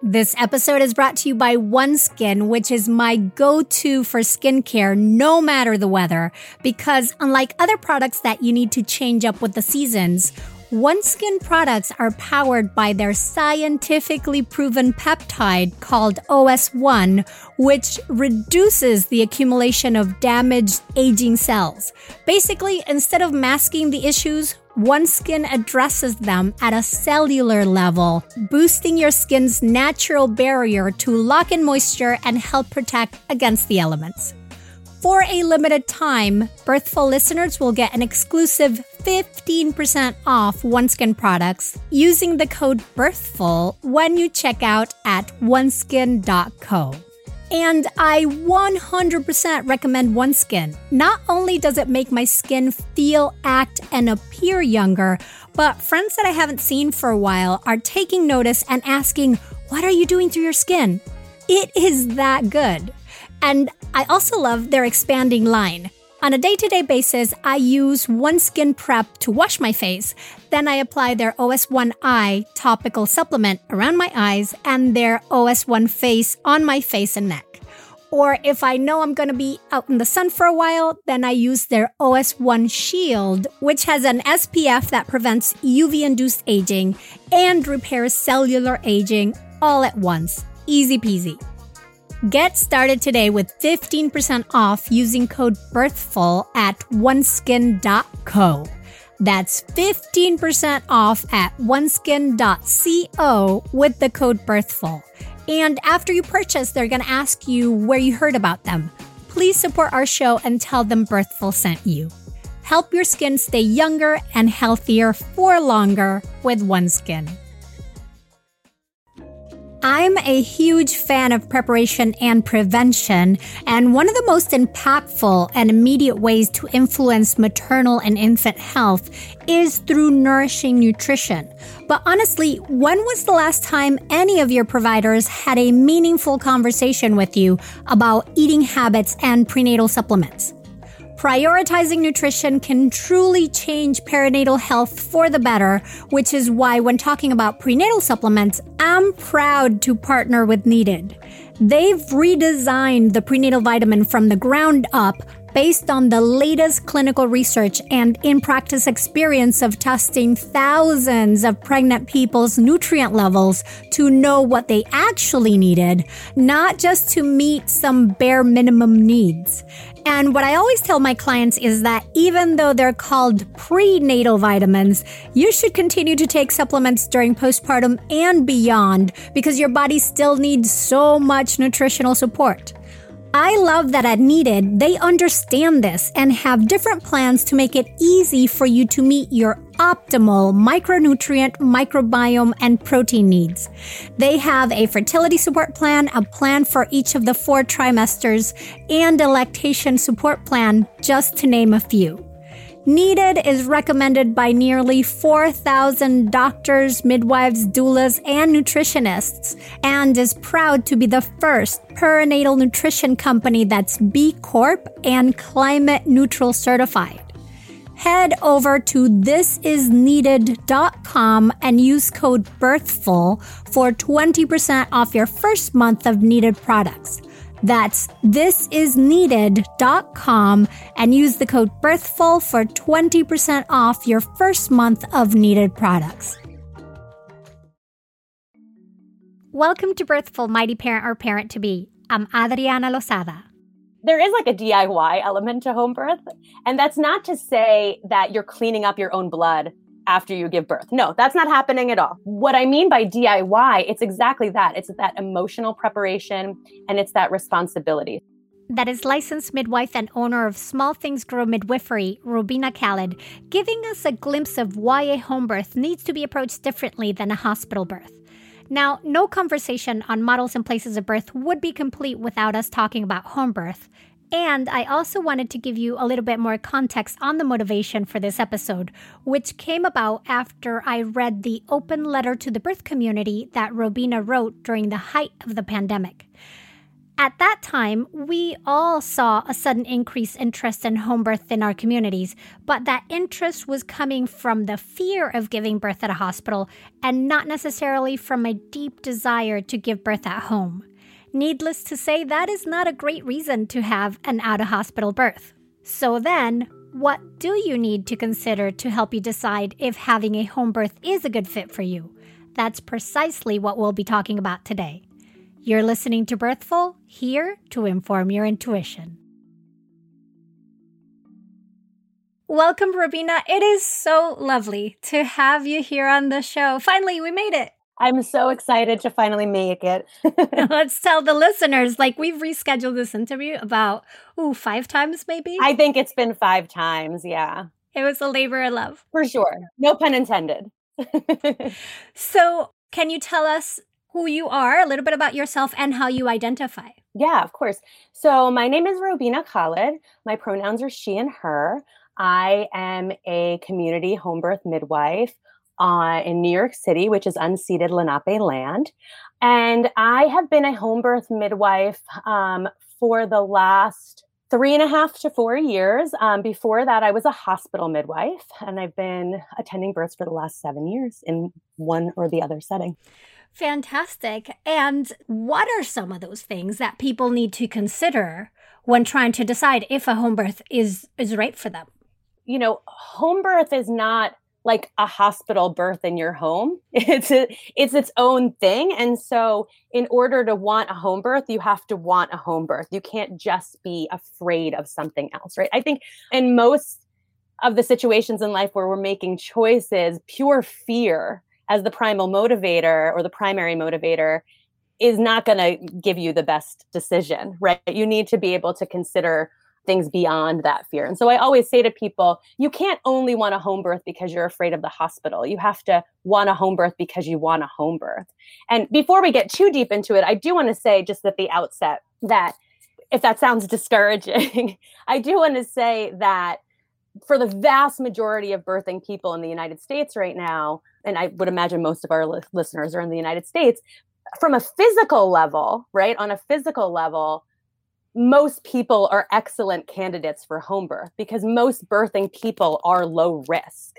This episode is brought to you by OneSkin, which is my go-to for skincare no matter the weather. Because unlike other products that you need to change up with the seasons, OneSkin products are powered by their scientifically proven peptide called OS1, which reduces the accumulation of damaged aging cells. Basically, instead of masking the issues, OneSkin addresses them at a cellular level, boosting your skin's natural barrier to lock in moisture and help protect against the elements. For a limited time, Birthful listeners will get an exclusive 15% off OneSkin products using the code BIRTHFUL when you check out at oneskin.co. And I 100% recommend OneSkin. Not only does it make my skin feel, act, and appear younger, but friends that I haven't seen for a while are taking notice and asking, What are you doing to your skin? It is that good. And I also love their expanding line. On a day to day basis, I use OneSkin Prep to wash my face. Then I apply their OS1 Eye topical supplement around my eyes and their OS1 Face on my face and neck. Or if I know I'm going to be out in the sun for a while, then I use their OS1 Shield, which has an SPF that prevents UV induced aging and repairs cellular aging all at once. Easy peasy. Get started today with 15% off using code BIRTHFUL at oneskin.co. That's 15% off at oneskin.co with the code BIRTHFUL. And after you purchase, they're going to ask you where you heard about them. Please support our show and tell them Birthful sent you. Help your skin stay younger and healthier for longer with OneSkin. I'm a huge fan of preparation and prevention, and one of the most impactful and immediate ways to influence maternal and infant health is through nourishing nutrition. But honestly, when was the last time any of your providers had a meaningful conversation with you about eating habits and prenatal supplements? Prioritizing nutrition can truly change perinatal health for the better, which is why when talking about prenatal supplements, I'm proud to partner with Needed. They've redesigned the prenatal vitamin from the ground up based on the latest clinical research and in practice experience of testing thousands of pregnant people's nutrient levels to know what they actually needed, not just to meet some bare minimum needs. And what I always tell my clients is that even though they're called prenatal vitamins, you should continue to take supplements during postpartum and beyond because your body still needs so much nutritional support. I love that at Needed, they understand this and have different plans to make it easy for you to meet your optimal micronutrient, microbiome, and protein needs. They have a fertility support plan, a plan for each of the four trimesters, and a lactation support plan, just to name a few. Needed is recommended by nearly 4,000 doctors, midwives, doulas, and nutritionists, and is proud to be the first perinatal nutrition company that's B Corp and climate neutral certified. Head over to thisisneeded.com and use code BIRTHFUL for 20% off your first month of needed products. That's thisisneeded.com and use the code BIRTHFUL for 20% off your first month of needed products. Welcome to Birthful Mighty Parent or Parent to Be. I'm Adriana Lozada. There is like a DIY element to home birth. And that's not to say that you're cleaning up your own blood after you give birth. No, that's not happening at all. What I mean by DIY, it's exactly that. It's that emotional preparation and it's that responsibility. That is licensed midwife and owner of Small Things Grow Midwifery, Robina Khalid, giving us a glimpse of why a home birth needs to be approached differently than a hospital birth. Now, no conversation on models and places of birth would be complete without us talking about home birth. And I also wanted to give you a little bit more context on the motivation for this episode, which came about after I read the open letter to the birth community that Robina wrote during the height of the pandemic. At that time, we all saw a sudden increase in interest in home birth in our communities, but that interest was coming from the fear of giving birth at a hospital and not necessarily from a deep desire to give birth at home. Needless to say, that is not a great reason to have an out of hospital birth. So then, what do you need to consider to help you decide if having a home birth is a good fit for you? That's precisely what we'll be talking about today. You're listening to Birthful, here to inform your intuition. Welcome, Robina. It is so lovely to have you here on the show. Finally, we made it. I'm so excited to finally make it. Let's tell the listeners like we've rescheduled this interview about, ooh, five times maybe? I think it's been five times. Yeah. It was a labor of love. For sure. No pun intended. so, can you tell us who you are, a little bit about yourself, and how you identify. Yeah, of course. So, my name is Robina Khalid. My pronouns are she and her. I am a community home birth midwife uh, in New York City, which is unceded Lenape land. And I have been a home birth midwife um, for the last three and a half to four years. Um, before that, I was a hospital midwife, and I've been attending births for the last seven years in one or the other setting. Fantastic. And what are some of those things that people need to consider when trying to decide if a home birth is is right for them? You know, home birth is not like a hospital birth in your home. It's a, it's its own thing. And so in order to want a home birth, you have to want a home birth. You can't just be afraid of something else, right? I think in most of the situations in life where we're making choices, pure fear as the primal motivator or the primary motivator is not going to give you the best decision, right? You need to be able to consider things beyond that fear. And so I always say to people, you can't only want a home birth because you're afraid of the hospital. You have to want a home birth because you want a home birth. And before we get too deep into it, I do want to say just at the outset that if that sounds discouraging, I do want to say that for the vast majority of birthing people in the United States right now, and I would imagine most of our li- listeners are in the United States, from a physical level, right? On a physical level, most people are excellent candidates for home birth because most birthing people are low risk.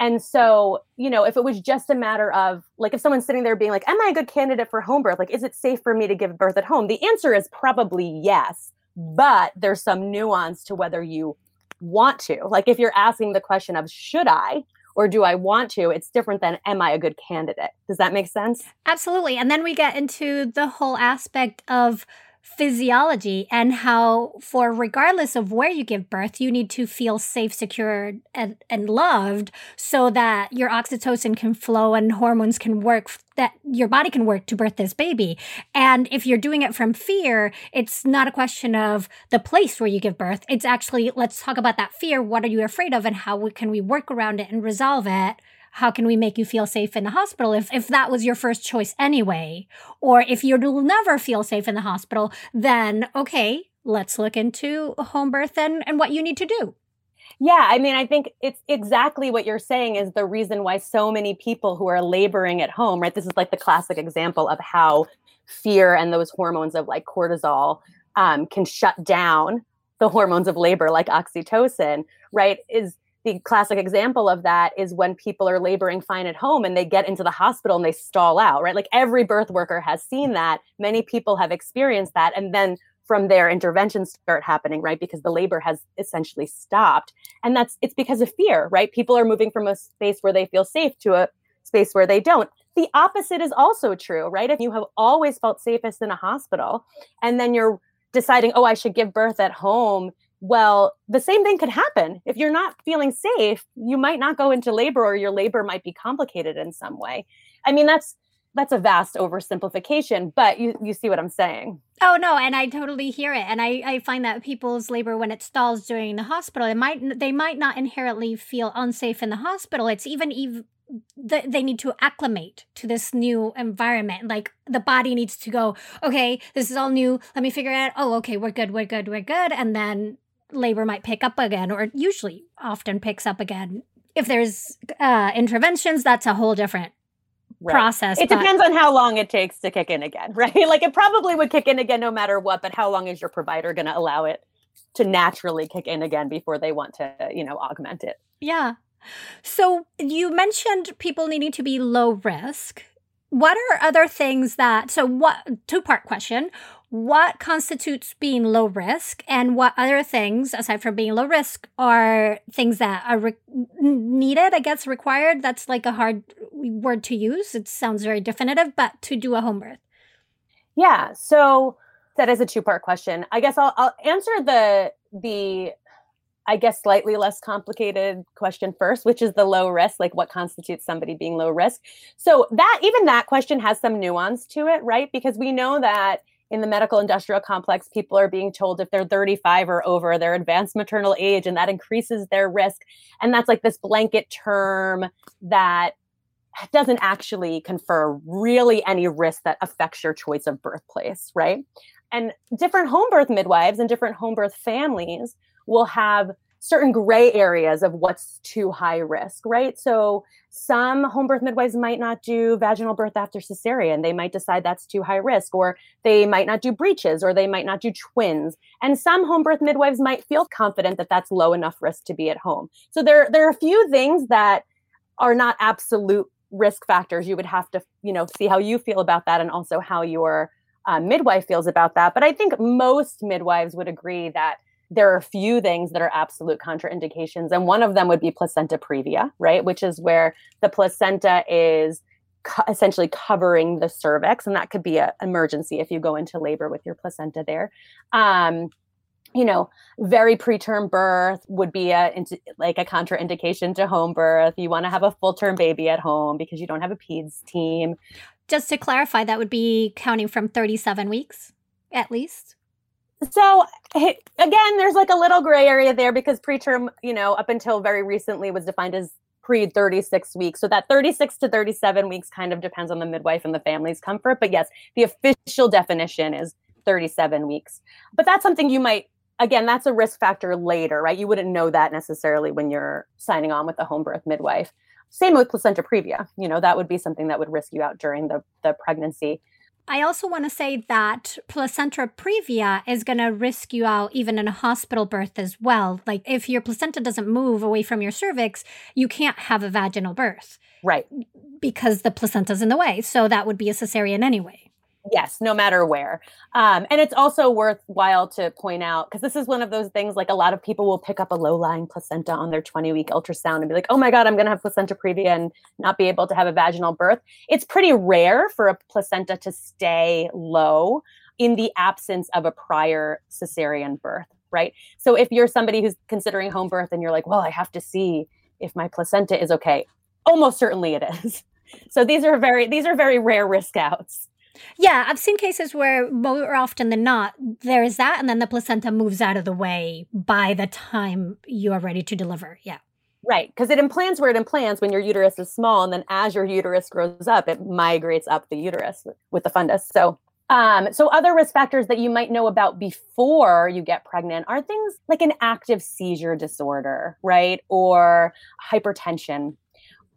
And so, you know, if it was just a matter of like if someone's sitting there being like, Am I a good candidate for home birth? Like, is it safe for me to give birth at home? The answer is probably yes, but there's some nuance to whether you want to. Like, if you're asking the question of, Should I? or do I want to? It's different than am I a good candidate? Does that make sense? Absolutely. And then we get into the whole aspect of physiology and how for regardless of where you give birth you need to feel safe secure and, and loved so that your oxytocin can flow and hormones can work that your body can work to birth this baby. And if you're doing it from fear it's not a question of the place where you give birth. It's actually let's talk about that fear. What are you afraid of and how can we work around it and resolve it how can we make you feel safe in the hospital if, if that was your first choice anyway? Or if you'll never feel safe in the hospital, then okay, let's look into home birth and, and what you need to do. Yeah, I mean, I think it's exactly what you're saying is the reason why so many people who are laboring at home, right? This is like the classic example of how fear and those hormones of like cortisol um, can shut down the hormones of labor, like oxytocin, right? Is the classic example of that is when people are laboring fine at home and they get into the hospital and they stall out, right? Like every birth worker has seen that. Many people have experienced that. And then from there, interventions start happening, right? Because the labor has essentially stopped. And that's it's because of fear, right? People are moving from a space where they feel safe to a space where they don't. The opposite is also true, right? If you have always felt safest in a hospital and then you're deciding, oh, I should give birth at home well, the same thing could happen. If you're not feeling safe, you might not go into labor or your labor might be complicated in some way. I mean, that's that's a vast oversimplification, but you you see what I'm saying. Oh no, and I totally hear it. And I, I find that people's labor when it stalls during the hospital, it might they might not inherently feel unsafe in the hospital. It's even even they need to acclimate to this new environment. Like the body needs to go, okay, this is all new. Let me figure it out. Oh, okay, we're good, we're good, we're good. And then labor might pick up again, or usually often picks up again. If there's uh, interventions, that's a whole different right. process. It but... depends on how long it takes to kick in again, right? Like it probably would kick in again no matter what, but how long is your provider going to allow it to naturally kick in again before they want to, you know, augment it? Yeah. So you mentioned people needing to be low risk. What are other things that, so what, two part question. What constitutes being low risk and what other things, aside from being low risk, are things that are re- needed, I guess, required? That's like a hard word to use. It sounds very definitive, but to do a home birth. Yeah. So that is a two part question. I guess I'll, I'll answer the, the I guess, slightly less complicated question first, which is the low risk, like what constitutes somebody being low risk. So that even that question has some nuance to it, right? Because we know that in the medical industrial complex, people are being told if they're 35 or over, their advanced maternal age, and that increases their risk. And that's like this blanket term that doesn't actually confer really any risk that affects your choice of birthplace, right? And different home birth midwives and different home birth families will have certain gray areas of what's too high risk, right? So some home birth midwives might not do vaginal birth after cesarean. They might decide that's too high risk, or they might not do breeches, or they might not do twins. And some home birth midwives might feel confident that that's low enough risk to be at home. So there, there are a few things that are not absolute risk factors. You would have to, you know, see how you feel about that, and also how your uh, midwife feels about that. But I think most midwives would agree that there are a few things that are absolute contraindications. And one of them would be placenta previa, right? Which is where the placenta is co- essentially covering the cervix. And that could be an emergency if you go into labor with your placenta there. Um, you know, very preterm birth would be a like a contraindication to home birth. You want to have a full term baby at home because you don't have a peds team. Just to clarify, that would be counting from 37 weeks at least. So again, there's like a little gray area there because preterm, you know, up until very recently was defined as pre 36 weeks. So that 36 to 37 weeks kind of depends on the midwife and the family's comfort. But yes, the official definition is 37 weeks. But that's something you might, again, that's a risk factor later, right? You wouldn't know that necessarily when you're signing on with a home birth midwife. Same with placenta previa. You know, that would be something that would risk you out during the, the pregnancy. I also want to say that placenta previa is going to risk you out even in a hospital birth as well. Like if your placenta doesn't move away from your cervix, you can't have a vaginal birth. Right. Because the placenta's in the way. So that would be a cesarean anyway. Yes, no matter where. Um, and it's also worthwhile to point out because this is one of those things like a lot of people will pick up a low lying placenta on their 20 week ultrasound and be like, oh my God, I'm going to have placenta previa and not be able to have a vaginal birth. It's pretty rare for a placenta to stay low in the absence of a prior cesarean birth, right? So if you're somebody who's considering home birth and you're like, well, I have to see if my placenta is okay, almost certainly it is. So these are very these are very rare risk outs. Yeah, I've seen cases where more often than not, there is that, and then the placenta moves out of the way by the time you are ready to deliver. Yeah. Right, because it implants where it implants when your uterus is small, and then as your uterus grows up, it migrates up the uterus with the fundus. So, um, so other risk factors that you might know about before you get pregnant are things like an active seizure disorder, right, or hypertension,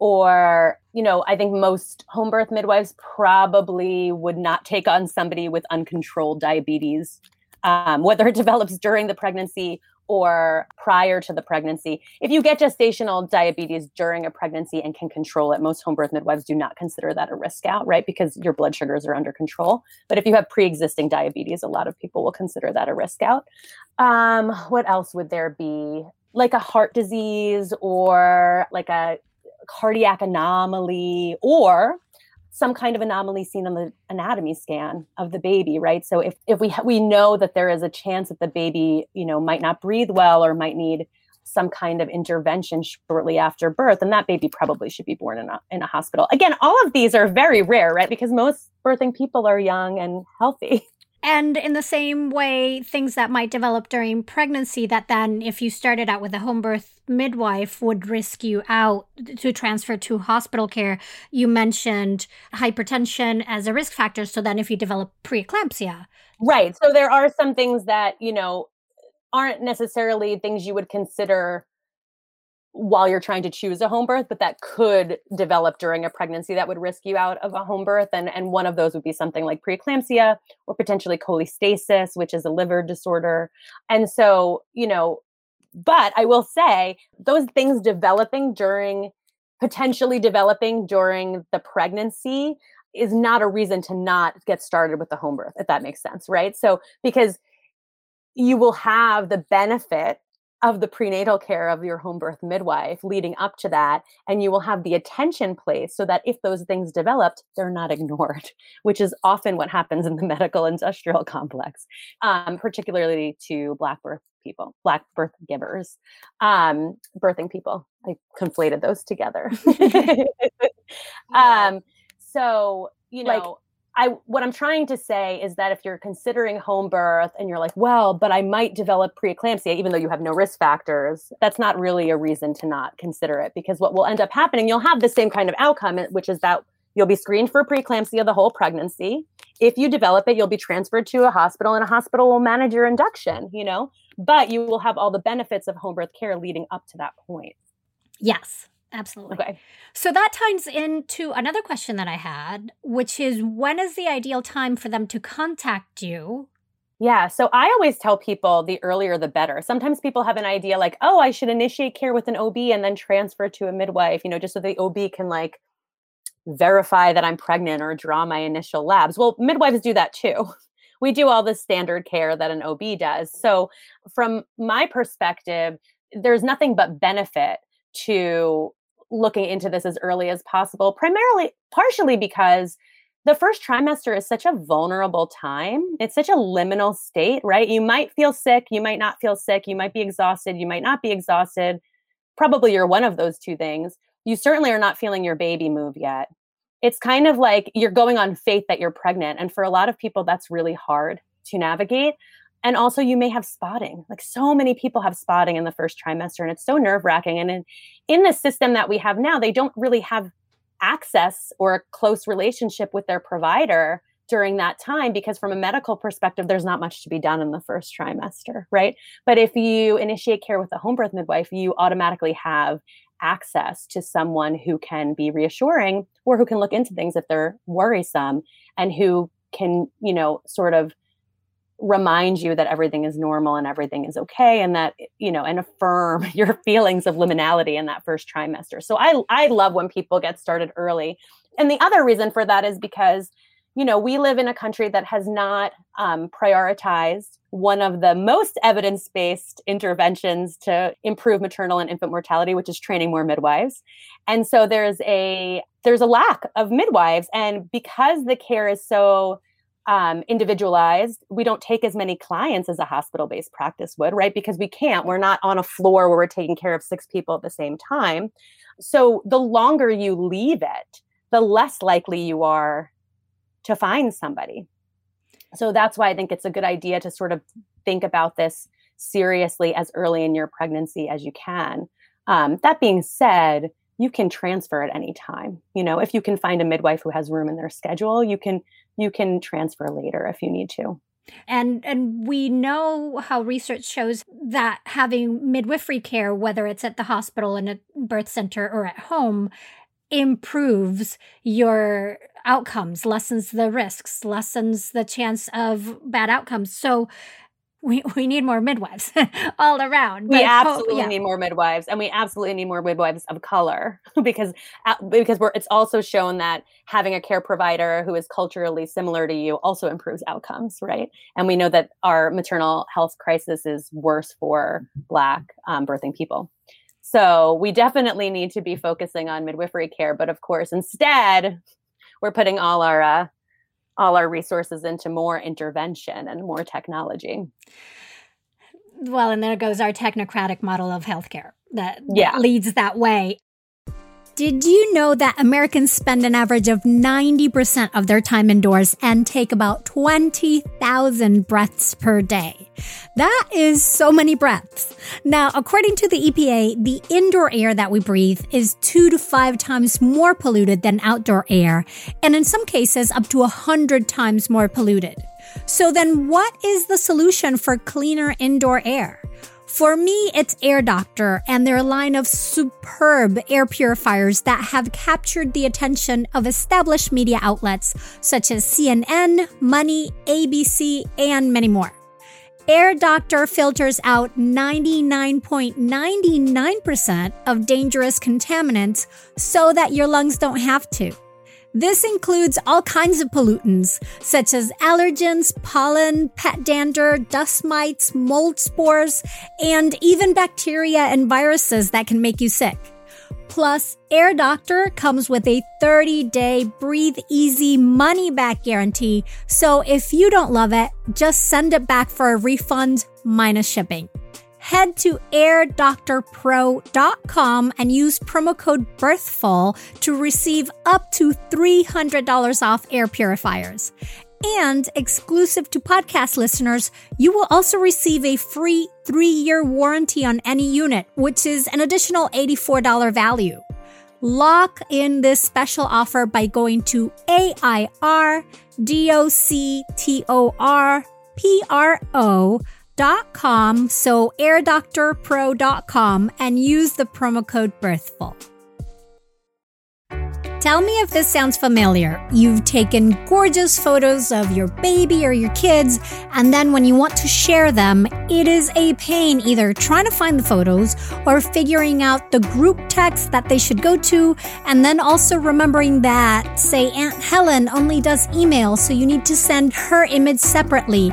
or you know i think most home birth midwives probably would not take on somebody with uncontrolled diabetes um, whether it develops during the pregnancy or prior to the pregnancy. If you get gestational diabetes during a pregnancy and can control it most home birth midwives do not consider that a risk out right? Because your blood sugars are under control. But if you have pre-existing diabetes a lot of people will consider that a risk out. Um, what else would there be? Like a heart disease or like a cardiac anomaly or some kind of anomaly seen on the anatomy scan of the baby right? So if, if we ha- we know that there is a chance that the baby you know might not breathe well or might need some kind of intervention shortly after birth and that baby probably should be born in a, in a hospital. Again all of these are very rare right? Because most birthing people are young and healthy And in the same way, things that might develop during pregnancy that then, if you started out with a home birth midwife, would risk you out to transfer to hospital care. You mentioned hypertension as a risk factor. So then, if you develop preeclampsia. Right. So there are some things that, you know, aren't necessarily things you would consider while you're trying to choose a home birth, but that could develop during a pregnancy that would risk you out of a home birth. And, and one of those would be something like preeclampsia or potentially cholestasis, which is a liver disorder. And so, you know, but I will say those things developing during potentially developing during the pregnancy is not a reason to not get started with the home birth, if that makes sense, right? So, because you will have the benefit of the prenatal care of your home birth midwife leading up to that and you will have the attention placed so that if those things developed they're not ignored which is often what happens in the medical industrial complex um, particularly to black birth people black birth givers um, birthing people. I conflated those together. Um, so you know like, I what I'm trying to say is that if you're considering home birth and you're like, well, but I might develop preeclampsia even though you have no risk factors, that's not really a reason to not consider it because what will end up happening, you'll have the same kind of outcome, eh, which is that you'll be screened for preeclampsia the whole pregnancy. If you develop it, you'll be transferred to a hospital and a hospital will manage your induction, you know, but you will have all the benefits of home birth care leading up to that point. Yes. Absolutely. Okay. So that ties into another question that I had, which is when is the ideal time for them to contact you? Yeah. So I always tell people the earlier the better. Sometimes people have an idea like, oh, I should initiate care with an OB and then transfer to a midwife, you know, just so the OB can like verify that I'm pregnant or draw my initial labs. Well, midwives do that too. We do all the standard care that an OB does. So, from my perspective, there's nothing but benefit to looking into this as early as possible, primarily, partially because the first trimester is such a vulnerable time. It's such a liminal state, right? You might feel sick, you might not feel sick, you might be exhausted, you might not be exhausted. Probably you're one of those two things. You certainly are not feeling your baby move yet. It's kind of like you're going on faith that you're pregnant. And for a lot of people, that's really hard to navigate and also you may have spotting. Like so many people have spotting in the first trimester and it's so nerve wracking and in, in the system that we have now they don't really have access or a close relationship with their provider during that time because from a medical perspective there's not much to be done in the first trimester right? But if you initiate care with a home birth midwife you automatically have access to someone who can be reassuring or who can look into things if they're worrisome and who can you know sort of remind you that everything is normal and everything is okay and that you know and affirm your feelings of liminality in that first trimester. So i i love when people get started early. And the other reason for that is because you know we live in a country that has not um, prioritized one of the most evidence-based interventions to improve maternal and infant mortality which is training more midwives. And so there's a there's a lack of midwives. And because the care is so um, individualized. We don't take as many clients as a hospital based practice would, right? Because we can't. We're not on a floor where we're taking care of six people at the same time. So the longer you leave it, the less likely you are to find somebody. So that's why I think it's a good idea to sort of think about this seriously as early in your pregnancy as you can. Um, that being said, you can transfer at any time. You know, if you can find a midwife who has room in their schedule, you can you can transfer later if you need to. And and we know how research shows that having midwifery care, whether it's at the hospital in a birth center or at home, improves your outcomes, lessens the risks, lessens the chance of bad outcomes. So we, we need more midwives all around. We absolutely yeah. need more midwives, and we absolutely need more midwives of color because uh, because we're it's also shown that having a care provider who is culturally similar to you also improves outcomes, right? And we know that our maternal health crisis is worse for Black um, birthing people. So we definitely need to be focusing on midwifery care, but of course, instead, we're putting all our uh, all our resources into more intervention and more technology. Well, and there goes our technocratic model of healthcare that, yeah. leads that way. Did you know that Americans spend an average of 90% of their time indoors and take about 20,000 breaths per day? That is so many breaths. Now, according to the EPA, the indoor air that we breathe is two to five times more polluted than outdoor air, and in some cases, up to a hundred times more polluted. So then what is the solution for cleaner indoor air? For me, it's Air Doctor and their line of superb air purifiers that have captured the attention of established media outlets such as CNN, Money, ABC, and many more. Air Doctor filters out 99.99% of dangerous contaminants so that your lungs don't have to. This includes all kinds of pollutants, such as allergens, pollen, pet dander, dust mites, mold spores, and even bacteria and viruses that can make you sick. Plus, Air Doctor comes with a 30 day breathe easy money back guarantee. So if you don't love it, just send it back for a refund minus shipping head to airdoctorpro.com and use promo code BIRTHFUL to receive up to $300 off air purifiers. And exclusive to podcast listeners, you will also receive a free three year warranty on any unit, which is an additional $84 value. Lock in this special offer by going to A-I-R-D-O-C-T-O-R-P-R-O airdoctorpro.com, so airdoctorpro.com, and use the promo code BIRTHFUL. Tell me if this sounds familiar. You've taken gorgeous photos of your baby or your kids, and then when you want to share them, it is a pain either trying to find the photos or figuring out the group text that they should go to, and then also remembering that, say, Aunt Helen only does email, so you need to send her image separately,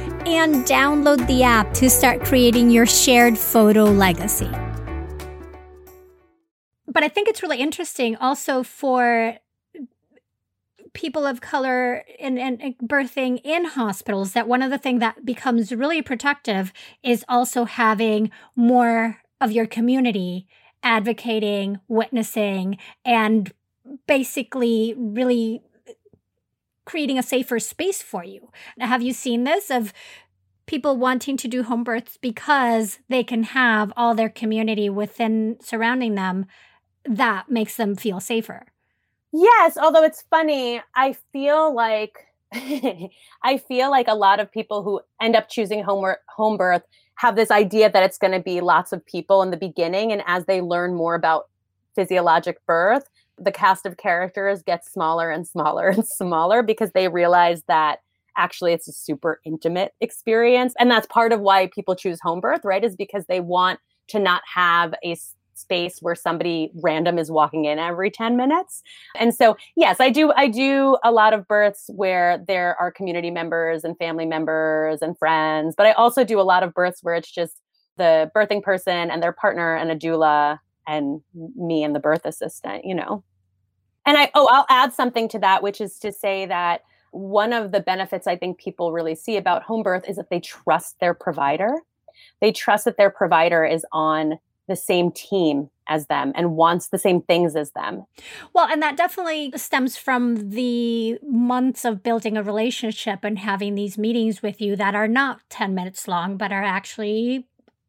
and download the app to start creating your shared photo legacy. But I think it's really interesting also for people of color and, birthing in hospitals that one of the things that becomes really protective is also having more of your community advocating, witnessing, and basically really creating a safer space for you. Now, have you seen this of people wanting to do home births because they can have all their community within surrounding them that makes them feel safer? Yes, although it's funny, I feel like I feel like a lot of people who end up choosing home home birth have this idea that it's going to be lots of people in the beginning and as they learn more about physiologic birth, the cast of characters gets smaller and smaller and smaller because they realize that actually it's a super intimate experience and that's part of why people choose home birth right is because they want to not have a space where somebody random is walking in every 10 minutes. And so yes i do i do a lot of births where there are community members and family members and friends but i also do a lot of births where it's just the birthing person and their partner and a doula and me and the birth assistant you know? And I, oh, I'll add something to that, which is to say that one of the benefits I think people really see about home birth is that they trust their provider. They trust that their provider is on the same team as them and wants the same things as them. Well, and that definitely stems from the months of building a relationship and having these meetings with you that are not 10 minutes long, but are actually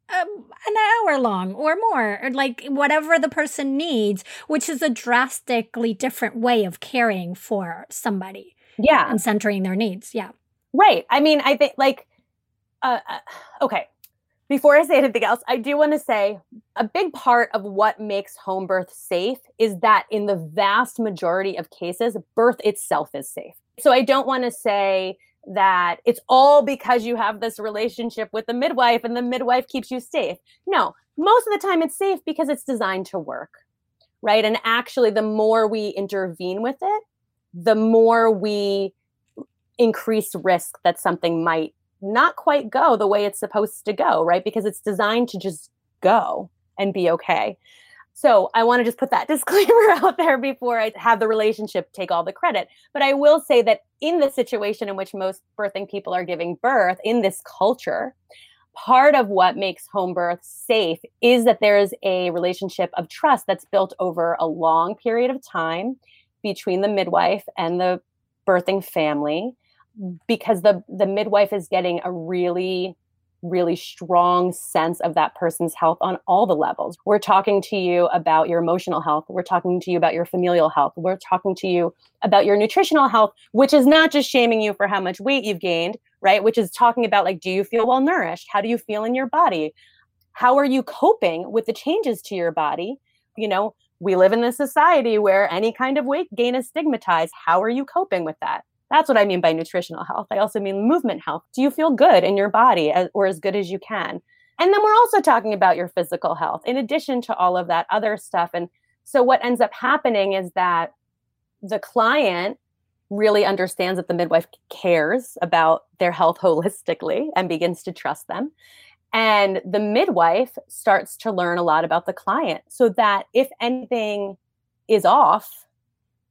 um, an hour long or more, or like whatever the person needs, which is a drastically different way of caring for somebody. Yeah. And centering their needs. Yeah. Right. I mean, I think like, uh, uh okay. Before I say anything else, I do want to say a big part of what makes home birth safe is that in the vast majority of cases, birth itself is safe. So I don't want to say that it's all because you have this relationship with the midwife and the midwife keeps you safe. No, most of the time it's safe because it's designed to work, right? And actually, the more we intervene with it, the more we increase risk that something might not quite go the way it's supposed to go, right? Because it's designed to just go and be okay. So I want to just put that disclaimer out there before I have the relationship take all the credit. But I will say that in the situation in which most birthing people are giving birth in this culture, part of what makes home birth safe is that there is a relationship of trust that's built over a long period of time between the midwife and the birthing family because the the midwife is getting a really really strong sense of that person's health on all the levels. We're talking to you about your emotional health. We're talking to you about your familial health. We're talking to you about your nutritional health, which is not just shaming you for how much weight you've gained, right? Which is talking about like, do you feel well nourished? How do you feel in your body? How are you coping with the changes to your body? You know, we live in a society where any kind of weight gain is stigmatized. How are you coping with that? That's what I mean by nutritional health. I also mean movement health. Do you feel good in your body as, or as good as you can? And then we're also talking about your physical health in addition to all of that other stuff. And so what ends up happening is that the client really understands that the midwife cares about their health holistically and begins to trust them. And the midwife starts to learn a lot about the client so that if anything is off,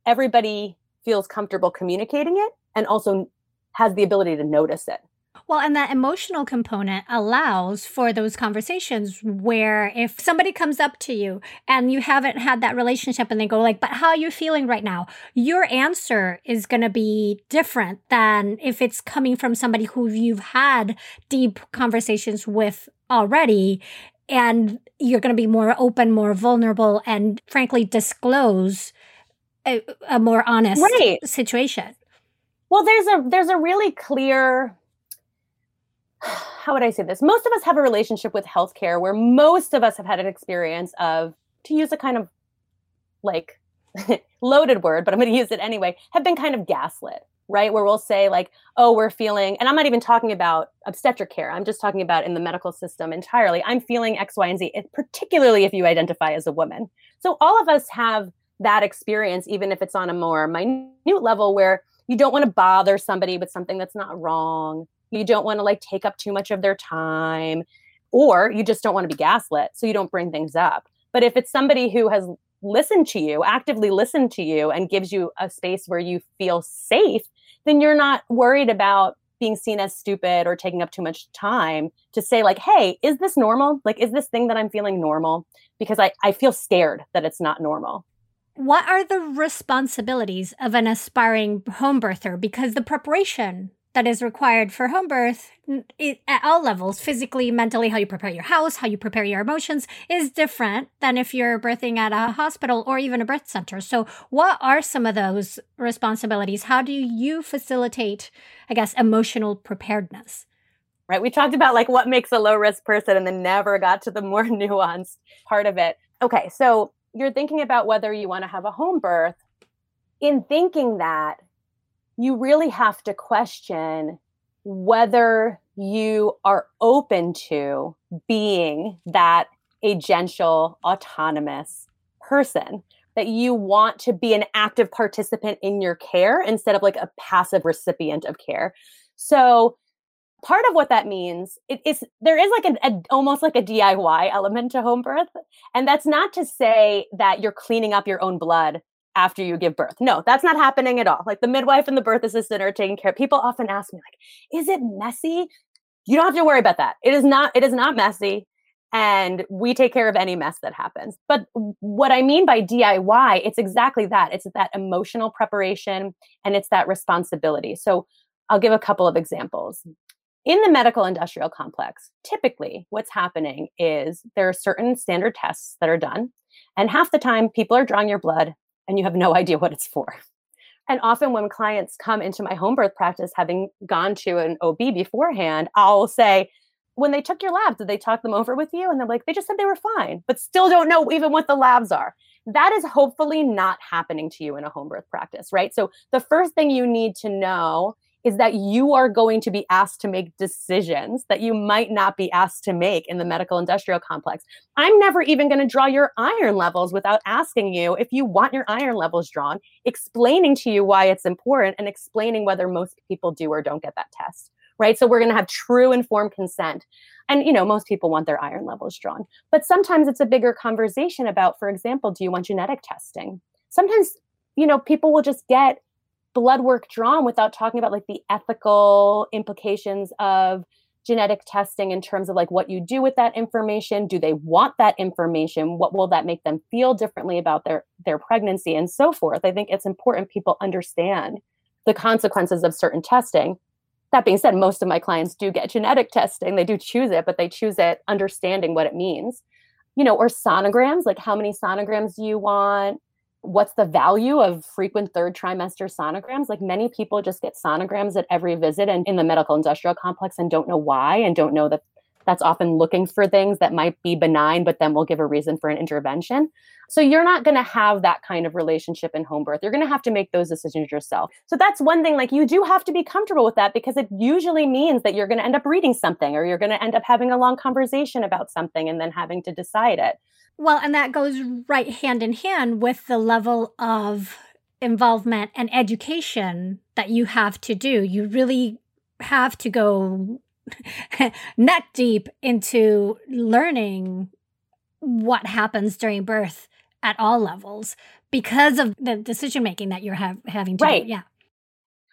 everybody feels comfortable communicating it and also has the ability to notice it. Well, and that emotional component allows for those conversations where if somebody comes up to you and you haven't had that relationship and they go like, "But how are you feeling right now?" Your answer is going to be different than if it's coming from somebody who you've had deep conversations with already and you're going to be more open, more vulnerable and frankly disclose a, a more honest right. situation. Well, there's a there's a really clear how would I say this? Most of us have a relationship with healthcare where most of us have had an experience of, to use a kind of like loaded word, but I'm going to use it anyway, have been kind of gaslit, right? Where we'll say, like, oh, we're feeling, and I'm not even talking about obstetric care, I'm just talking about in the medical system entirely. I'm feeling X, Y, and Z, particularly if you identify as a woman. So all of us have that experience, even if it's on a more minute level where you don't want to bother somebody with something that's not wrong. You don't want to like take up too much of their time, or you just don't want to be gaslit. So you don't bring things up. But if it's somebody who has listened to you, actively listened to you, and gives you a space where you feel safe, then you're not worried about being seen as stupid or taking up too much time to say like hey is this normal like is this thing that i'm feeling normal because i, I feel scared that it's not normal what are the responsibilities of an aspiring home birther? Because the preparation that is required for home birth at all levels, physically, mentally, how you prepare your house, how you prepare your emotions, is different than if you're birthing at a hospital or even a birth center. So, what are some of those responsibilities? How do you facilitate, I guess, emotional preparedness? Right. We talked about like what makes a low risk person and then never got to the more nuanced part of it. Okay. So, you're thinking about whether you want to have a home birth, in thinking that, you really have to question whether you are open to being that agential, autonomous person, that you want to be an active participant in your care instead of like a passive recipient of care. So, part of what that means it is there is like a, a, almost like a DIY element to home birth, and that's not to say that you're cleaning up your own blood after you give birth. No, that's not happening at all. Like the midwife and the birth assistant are taking care. People often ask me like, "Is it messy?" You don't have to worry about that. It is not. It is not messy. And we take care of any mess that happens. But what I mean by DIY, it's exactly that. It's that emotional preparation and it's that responsibility. So I'll give a couple of examples in the medical industrial complex, typically what's happening is there are certain standard tests that are done, and half the time people are drawing your blood and you have no idea what it's for. And often when clients come into my home birth practice, having gone to an OB beforehand, I'll say, when they took your labs, did they talk them over with you? And they're like, they just said they were fine, but still don't know even what the labs are. That is hopefully not happening to you in a home birth practice, right? So the first thing you need to know is that you are going to be asked to make decisions that you might not be asked to make in the medical industrial complex. I'm never even going to draw your iron levels without asking you if you want your iron levels drawn, explaining to you why it's important, and explaining whether most people do or don't get that test. Right. So we're going to have true informed consent. And, you know, most people want their iron levels drawn. But sometimes it's a bigger conversation about, for example, do you want genetic testing? Sometimes, you know, people will just get blood work drawn without talking about like the ethical implications of genetic testing in terms of like what you do with that information. Do they want that information? What will that make them feel differently about their their pregnancy? And so forth. I think it's important people understand the consequences of certain testing. That being said most of my clients do get genetic testing. They do choose it but they choose it understanding what it means. You know or sonograms. Like how many sonograms do you want what's the value of frequent third trimester sonograms? Like many people just get sonograms at every visit and in the medical industrial complex and don't know why and don't know that that's often looking for things that might be benign but then will give a reason for an intervention. So you're not going to have that kind of relationship in home birth. You're going to have to make those decisions yourself. So that's one thing like you do have to be comfortable with that because it usually means that you're going to end up reading something or you're going to end up having a long conversation about something and then having to decide it well, and that goes right hand in hand with the level of involvement and education that you have to do. You really have to go neck deep into learning what happens during birth at all levels because of the decision making that you're have, having to right. do. Yeah.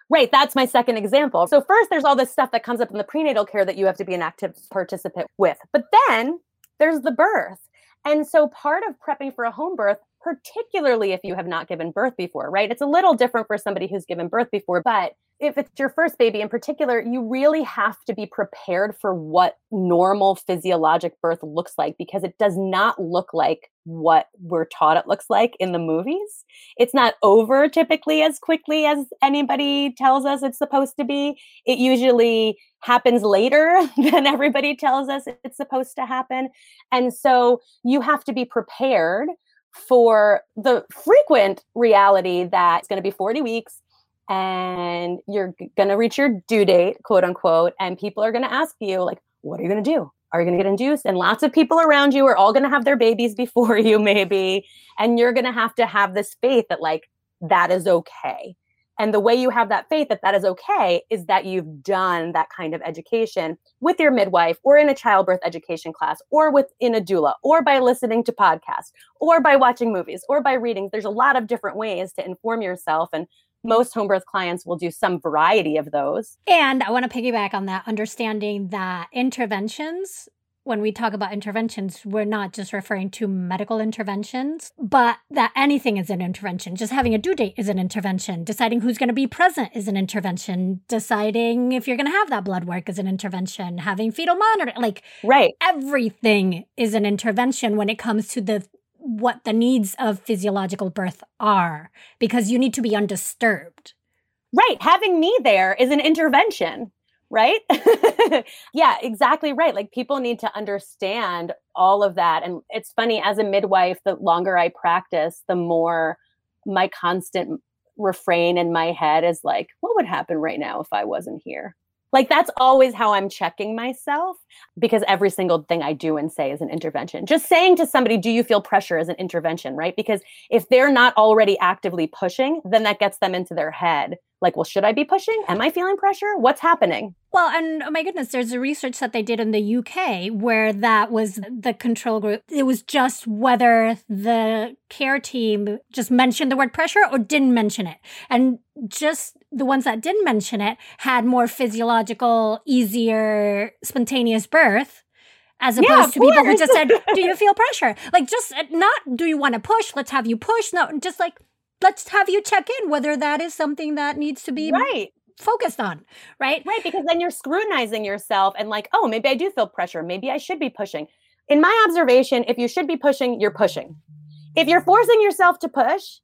Right, that's my second example. So first there's all this stuff that comes up in the prenatal care that you have to be an active participant with. But then there's the birth. And so part of prepping for a home birth, particularly if you have not given birth before, right? It's a little different for somebody who's given birth before, but if it's your first baby in particular, you really have to be prepared for what normal physiologic birth looks like because it does not look like what we're taught it looks like in the movies. It's not over typically as quickly as anybody tells us it's supposed to be. It usually happens later than everybody tells us it's supposed to happen. And so you have to be prepared for the frequent reality that it's going to be 40 weeks and you're going to reach your due date, quote unquote, and people are going to ask you, like, what are you going to do? Are you going to get induced? And lots of people around you are all going to have their babies before you, maybe. And you're going to have to have this faith that, like, that is okay. And the way you have that faith that that is okay is that you've done that kind of education with your midwife or in a childbirth education class or within a doula or by listening to podcasts or by watching movies or by reading. There's a lot of different ways to inform yourself and most home birth clients will do some variety of those. And I want to piggyback on that, understanding that interventions, when we talk about interventions, we're not just referring to medical interventions, but that anything is an intervention. Just having a due date is an intervention. Deciding who's going to be present is an intervention. Deciding if you're going to have that blood work is an intervention. Having fetal monitor, like right. everything is an intervention when it comes to the what the needs of physiological birth are because you need to be undisturbed. Right. Having me there is an intervention, right? yeah, exactly right. Like people need to understand all of that. And it's funny, as a midwife, the longer I practice, the more my constant refrain in my head is like, what would happen right now if I wasn't here? Like that's always how I'm checking myself because every single thing I do and say is an intervention. Just saying to somebody, do you feel pressure is an intervention, right? Because if they're not already actively pushing, then that gets them into their head like, well, should I be pushing? Am I feeling pressure? What's happening? Well, and oh my goodness, there's a research that they did in the UK where that was the control group. It was just whether the care team just mentioned the word pressure or didn't mention it. And just the ones that didn't mention it had more physiological, easier, spontaneous birth as opposed yeah, to people who just said, Do you feel pressure? Like, just uh, not, Do you want to push? Let's have you push. No, just like, let's have you check in whether that is something that needs to be right focused on, right? Right, because then you're scrutinizing yourself and like, oh, maybe I do feel pressure. Maybe I should be pushing. In my observation, if you should be pushing, you're pushing. If you're forcing yourself to push,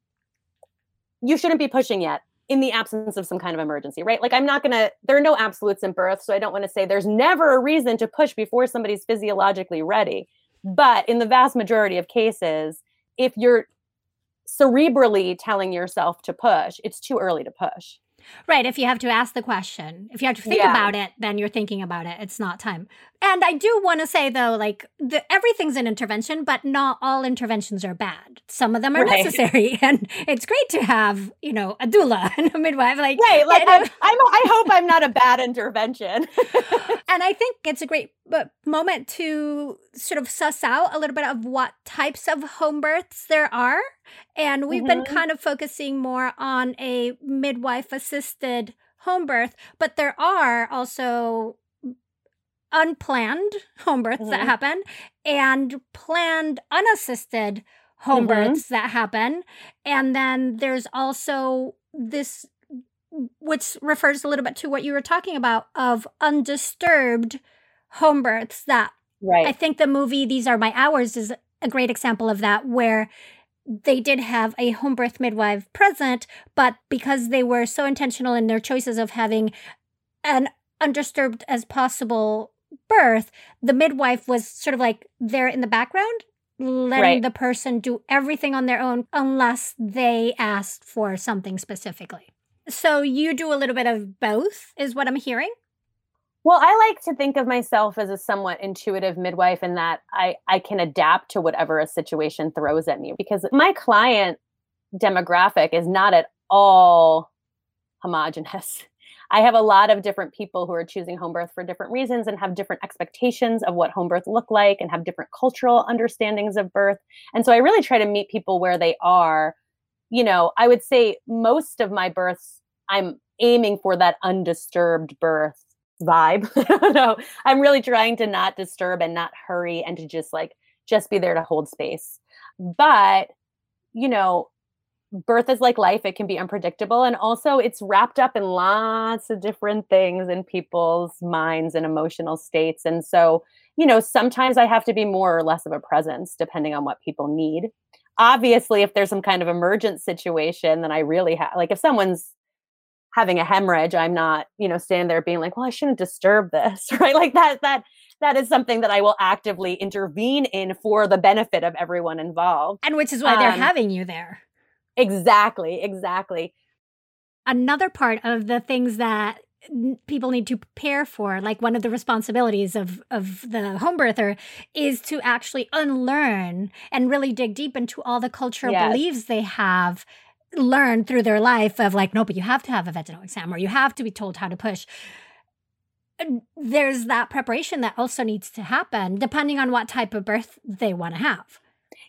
you shouldn't be pushing yet. in the absence of some kind of emergency, right? Like I'm not going to there are no absolutes in birth, so I don't want to say there's never a reason to push before somebody's physiologically ready. But in the vast majority of cases, if you're cerebrally telling yourself to push, it's too early to push. Right. If you have to ask the question, if you have to think Yeah. about it, then you're thinking about it. It's not time. And I do want to say, though, like the, everything's an intervention, but not all interventions are bad. Some of them are Right. necessary. And it's great to have, you know, a doula and a midwife. Like, Right. Like I'm, I'm I hope I'm not a bad intervention. and I think it's a great uh, moment to sort of suss out a little bit of what types of home births there are. And we've been Mhm. kind of focusing more on a midwife assisted home birth, but there are also unplanned home births that Mhm. happen and planned unassisted home Mhm. births that happen. And then there's also this which refers a little bit to what you were talking about of undisturbed home births that right. I think the movie These Are My Hours is a great example of that, where they did have a home birth midwife present, but because they were so intentional in their choices of having an undisturbed as possible birth, the midwife was sort of like there in the background, letting Right. the person do everything on their own unless they asked for something specifically. So you do a little bit of both, is what I'm hearing. Well, I like to think of myself as a somewhat intuitive midwife in that I, I can adapt to whatever a situation throws at me because my client demographic is not at all homogenous. I have a lot of different people who are choosing home birth for different reasons and have different expectations of what home birth look like and have different cultural understandings of birth. And so I really try to meet people where they are. You know, I would say most of my births, I'm aiming for that undisturbed birth vibe. I don't know. I'm really trying to not disturb and not hurry and to just like just be there to hold space. But, you know, birth is like life. It can be unpredictable. And also it's wrapped up in lots of different things in people's minds and emotional states. And so, you know, sometimes I have to be more or less of a presence depending on what people need. Obviously, if there's some kind of emergent situation, then I really have like if someone's having a hemorrhage i'm not you know standing there being like well i shouldn't disturb this right like that that that is something that i will actively intervene in for the benefit of everyone involved And which is why they're Um, having you there. exactly exactly another part of the things that people need to prepare for like one of the responsibilities of of the home birther is to actually unlearn and really dig deep into all the cultural Yes. beliefs they have learned through their life of like no but you have to have a vaginal exam or you have to be told how to push there's that preparation that also needs to happen depending on what type of birth they want to have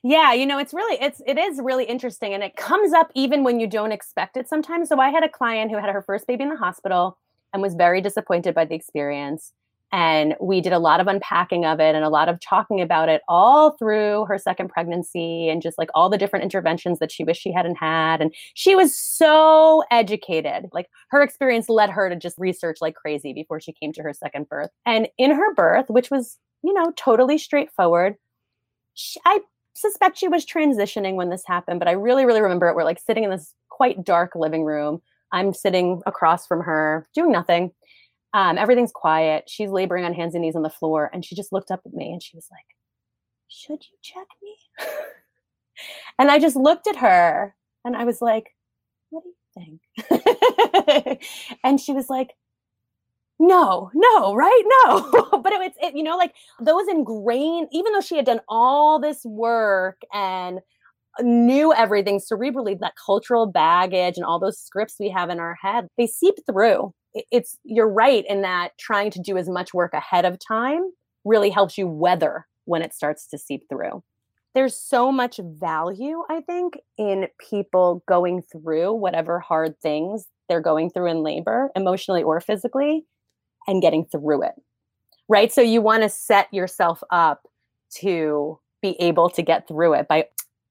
Yeah, you know, it's really it's it is really interesting and it comes up even when you don't expect it sometimes. So I had a client who had her first baby in the hospital and was very disappointed by the experience. And we did a lot of unpacking of it and a lot of talking about it all through her second pregnancy and just like all the different interventions that she wished she hadn't had. And she was so educated. Like her experience led her to just research like crazy before she came to her second birth. And in her birth, which was, you know, totally straightforward, she, I suspect she was transitioning when this happened, but I really, really remember it. We're like sitting in this quite dark living room. I'm sitting across from her, doing nothing. Um, everything's quiet. She's laboring on hands and knees on the floor, and she just looked up at me and she was like, "Should you check me?" and I just looked at her and I was like, "What do you think?" and she was like, no, no, right? No. but it was, it, you know, like those ingrained, even though she had done all this work and knew everything cerebrally, that cultural baggage and all those scripts we have in our head, they seep through. It- It's, you're right in that trying to do as much work ahead of time really helps you weather when it starts to seep through. There's so much value, I think, in people going through whatever hard things they're going through in labor, emotionally or physically, and getting through it. Right. So you want to set yourself up to be able to get through it by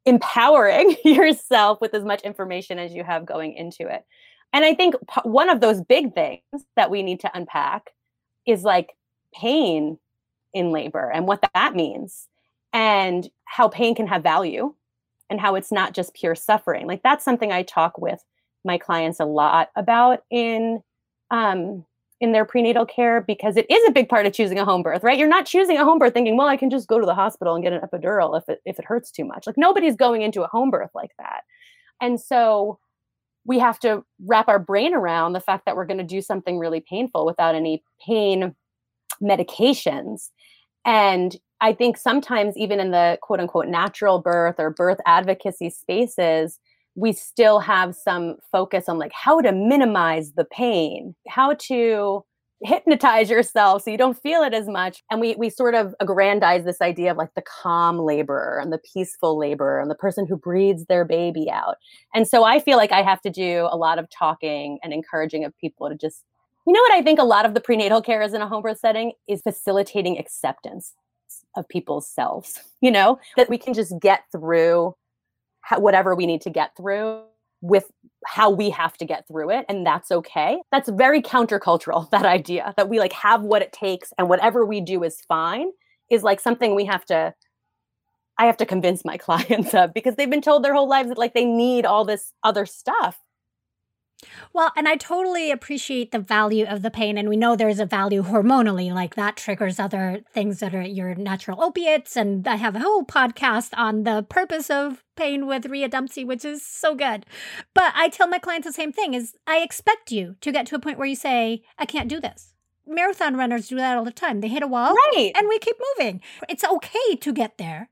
empowering yourself with as much information as you have going into it. And I think p- one of those big things that we need to unpack is like pain in labor and what that means and how pain can have value and how it's not just pure suffering. Like that's something I talk with my clients a lot about in um, in their prenatal care because it is a big part of choosing a home birth, right? You're not choosing a home birth thinking, well, I can just go to the hospital and get an epidural if it if it hurts too much. Like nobody's going into a home birth like that. And so we have to wrap our brain around the fact that we're going to do something really painful without any pain medications. And I think sometimes even in the quote unquote natural birth or birth advocacy spaces, we still have some focus on like how to minimize the pain, how to hypnotize yourself so you don't feel it as much. And we we sort of aggrandize this idea of like the calm laborer and the peaceful laborer and the person who breathes their baby out. And so i feel like i have to do a lot of talking and encouraging of people to just you know what i think a lot of the prenatal care is in a home birth setting is facilitating acceptance of people's selves you know that we can just get through whatever we need to get through with how we have to get through it and that's okay. That's very countercultural that idea that we like have what it takes and whatever we do is fine is like something we have to i have to convince my clients of because they've been told their whole lives that like they need all this other stuff well, and I totally appreciate the value of the pain. And we know there's a value hormonally, like that triggers other things that are your natural opiates. And I have a whole podcast on the purpose of pain with Rhea Dempsey, which is so good. But I tell my clients the same thing is I expect you to get to a point where you say, I can't do this. Marathon runners do that all the time. They hit a wall right. and we keep moving. It's okay to get there.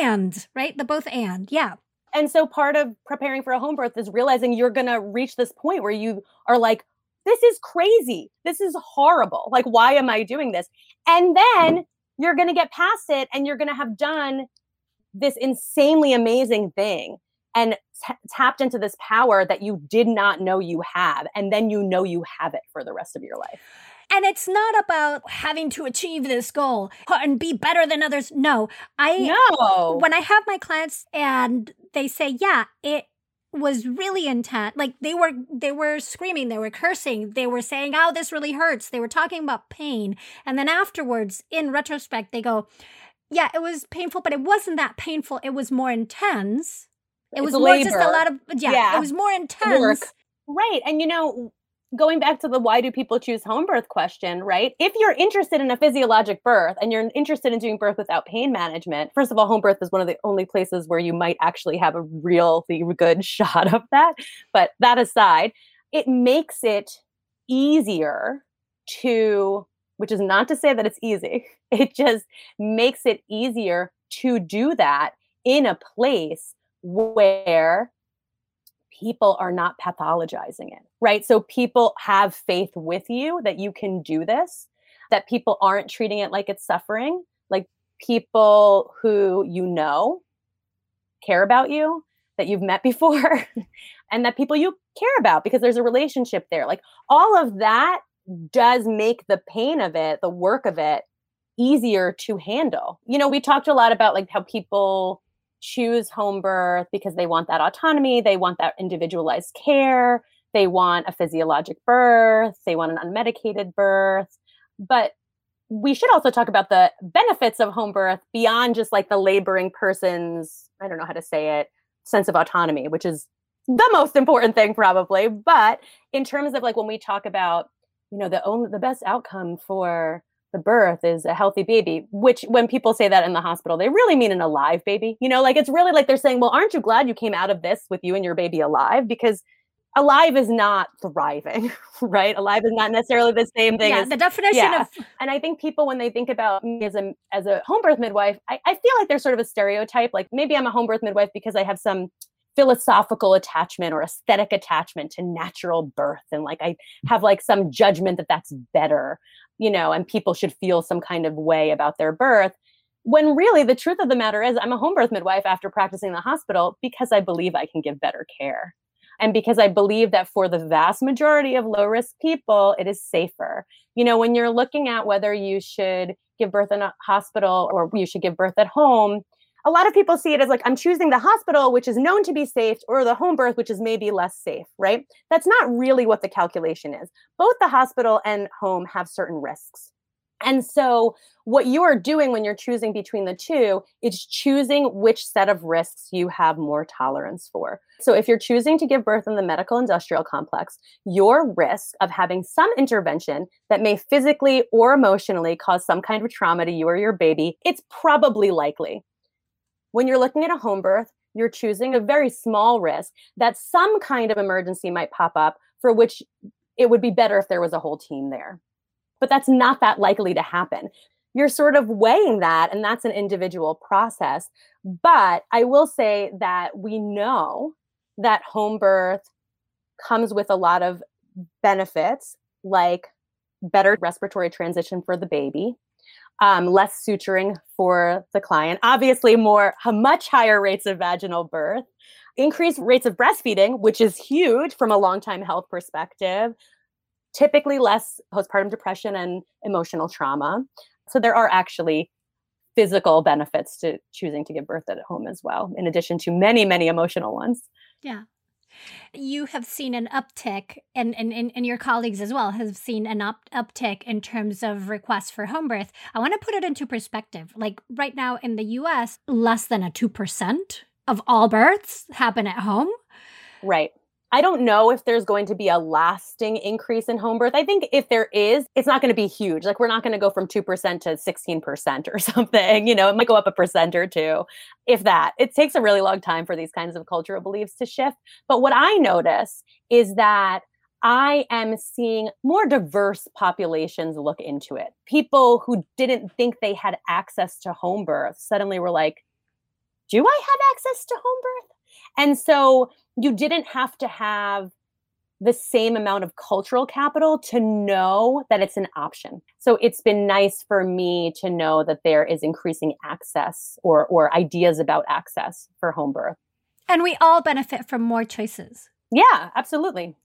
And, right? The both and. Yeah. And so part of preparing for a home birth is realizing you're going to reach this point where you are like, this is crazy. This is horrible. Like, why am I doing this? And then you're going to get past it and you're going to have done this insanely amazing thing and t- tapped into this power that you did not know you have. And then you know you have it for the rest of your life. And it's not about having to achieve this goal and be better than others. No, I know when I have my clients and they say, "Yeah, it was really intense." Like they were they were screaming, they were cursing, they were saying, "Oh, this really hurts." They were talking about pain, and then afterwards, in retrospect, they go, "Yeah, it was painful, but it wasn't that painful. It was more intense." It was more just a lot of yeah, yeah. It was more intense. Work. Right. And you know, going back to the why do people choose home birth question, right? If you're interested in a physiologic birth and you're interested in doing birth without pain management, first of all, home birth is one of the only places where you might actually have a really good shot of that. But that aside, it makes it easier to, which is not to say that it's easy, it just makes it easier to do that in a place where people are not pathologizing it, right? So people have faith with you that you can do this, that people aren't treating it like it's suffering, like people who you know care about you, that you've met before, and that people you care about because there's a relationship there. Like all of that does make the pain of it, the work of it, easier to handle. You know, we talked a lot about like how people choose home birth because they want that autonomy, they want that individualized care, they want a physiologic birth, they want an unmedicated birth. But we should also talk about the benefits of home birth beyond just like the laboring person's, I don't know how to say it, sense of autonomy, which is the most important thing probably. But in terms of like when we talk about, you know, the only the best outcome for the birth is a healthy baby, which when people say that in the hospital, they really mean an alive baby. You know, like it's really like they're saying, well, aren't you glad you came out of this with you and your baby alive? Because alive is not thriving, right? Alive is not necessarily the same thing yeah, as the definition yeah. of and I think people when they think about me as a as a home birth midwife, I, I feel like there's sort of a stereotype. Like maybe I'm a home birth midwife because I have some philosophical attachment or aesthetic attachment to natural birth and like i have like some judgment that that's better you know, and people should feel some kind of way about their birth. When really the truth of the matter is, I'm a home birth midwife after practicing in the hospital because I believe I can give better care. And because I believe that for the vast majority of low risk people, it is safer. You know, when you're looking at whether you should give birth in a hospital or you should give birth at home, a lot of people see it as like I'm choosing the hospital, which is known to be safe, or the home birth, which is maybe less safe, right? That's not really what the calculation is. Both the hospital and home have certain risks. And so, what you are doing when you're choosing between the two is choosing which set of risks you have more tolerance for. So, if you're choosing to give birth in the medical industrial complex, your risk of having some intervention that may physically or emotionally cause some kind of trauma to you or your baby, it's probably likely. When you're looking at a home birth, you're choosing a very small risk that some kind of emergency might pop up for which it would be better if there was a whole team there but that's not that likely to happen. You're sort of weighing that, and that's an individual process. But I will say that we know that home birth comes with a lot of benefits, like better respiratory transition for the baby, um, less suturing for the client, obviously, more much higher rates of vaginal birth, increased rates of breastfeeding, which is huge from a long time health perspective, typically less postpartum depression and emotional trauma. So there are actually physical benefits to choosing to give birth at home as well, in addition to many, many emotional ones. Yeah. You have seen an uptick, and, and, and, your colleagues as well have seen an up, uptick in terms of requests for home birth. I want to put it into perspective. Like right now in the US, less than a 2% of all births happen at home. Right. I don't know if there's going to be a lasting increase in home birth. I think if there is, it's not going to be huge. Like we're not going to go from 2% to 16% or something. You know, it might go up a percent or two, if that. It takes a really long time for these kinds of cultural beliefs to shift. But what I notice is that I am seeing more diverse populations look into it. People who didn't think they had access to home birth suddenly were like, do I have access to home birth? And so you didn't have to have the same amount of cultural capital to know that it's an option. So it's been nice for me to know that there is increasing access or or ideas about access for home birth. And we all benefit from more choices. Yeah, absolutely.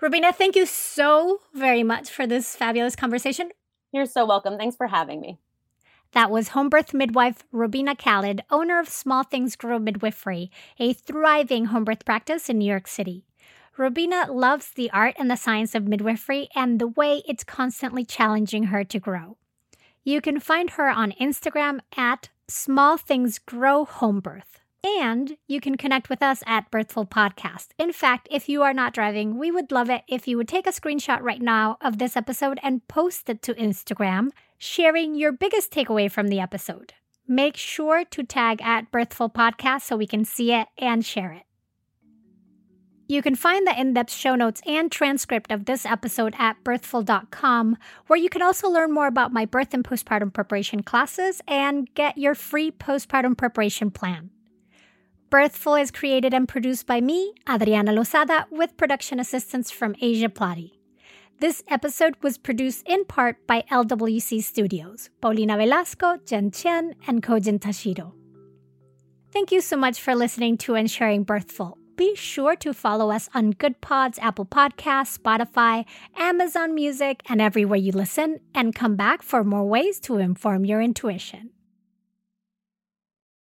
Robina, thank you so very much for this fabulous conversation. You're so welcome. Thanks for having me. That was home birth midwife Robina Khalid, owner of Small Things Grow Midwifery, a thriving home birth practice in New York City. Robina loves the art and the science of midwifery and the way it's constantly challenging her to grow. You can find her on Instagram at Small Things Grow Home Birth. And you can connect with us at Birthful Podcast. In fact, if you are not driving, we would love it if you would take a screenshot right now of this episode and post it to Instagram, sharing your biggest takeaway from the episode. Make sure to tag at Birthful Podcast so we can see it and share it. You can find the in depth show notes and transcript of this episode at birthful.com, where you can also learn more about my birth and postpartum preparation classes and get your free postpartum preparation plan. Birthful is created and produced by me, Adriana Lozada, with production assistance from Asia Plati. This episode was produced in part by LWC Studios, Paulina Velasco, Jen Chen, and Kojin Tashiro. Thank you so much for listening to and sharing Birthful. Be sure to follow us on Goodpods, Apple Podcasts, Spotify, Amazon Music, and everywhere you listen, and come back for more ways to inform your intuition.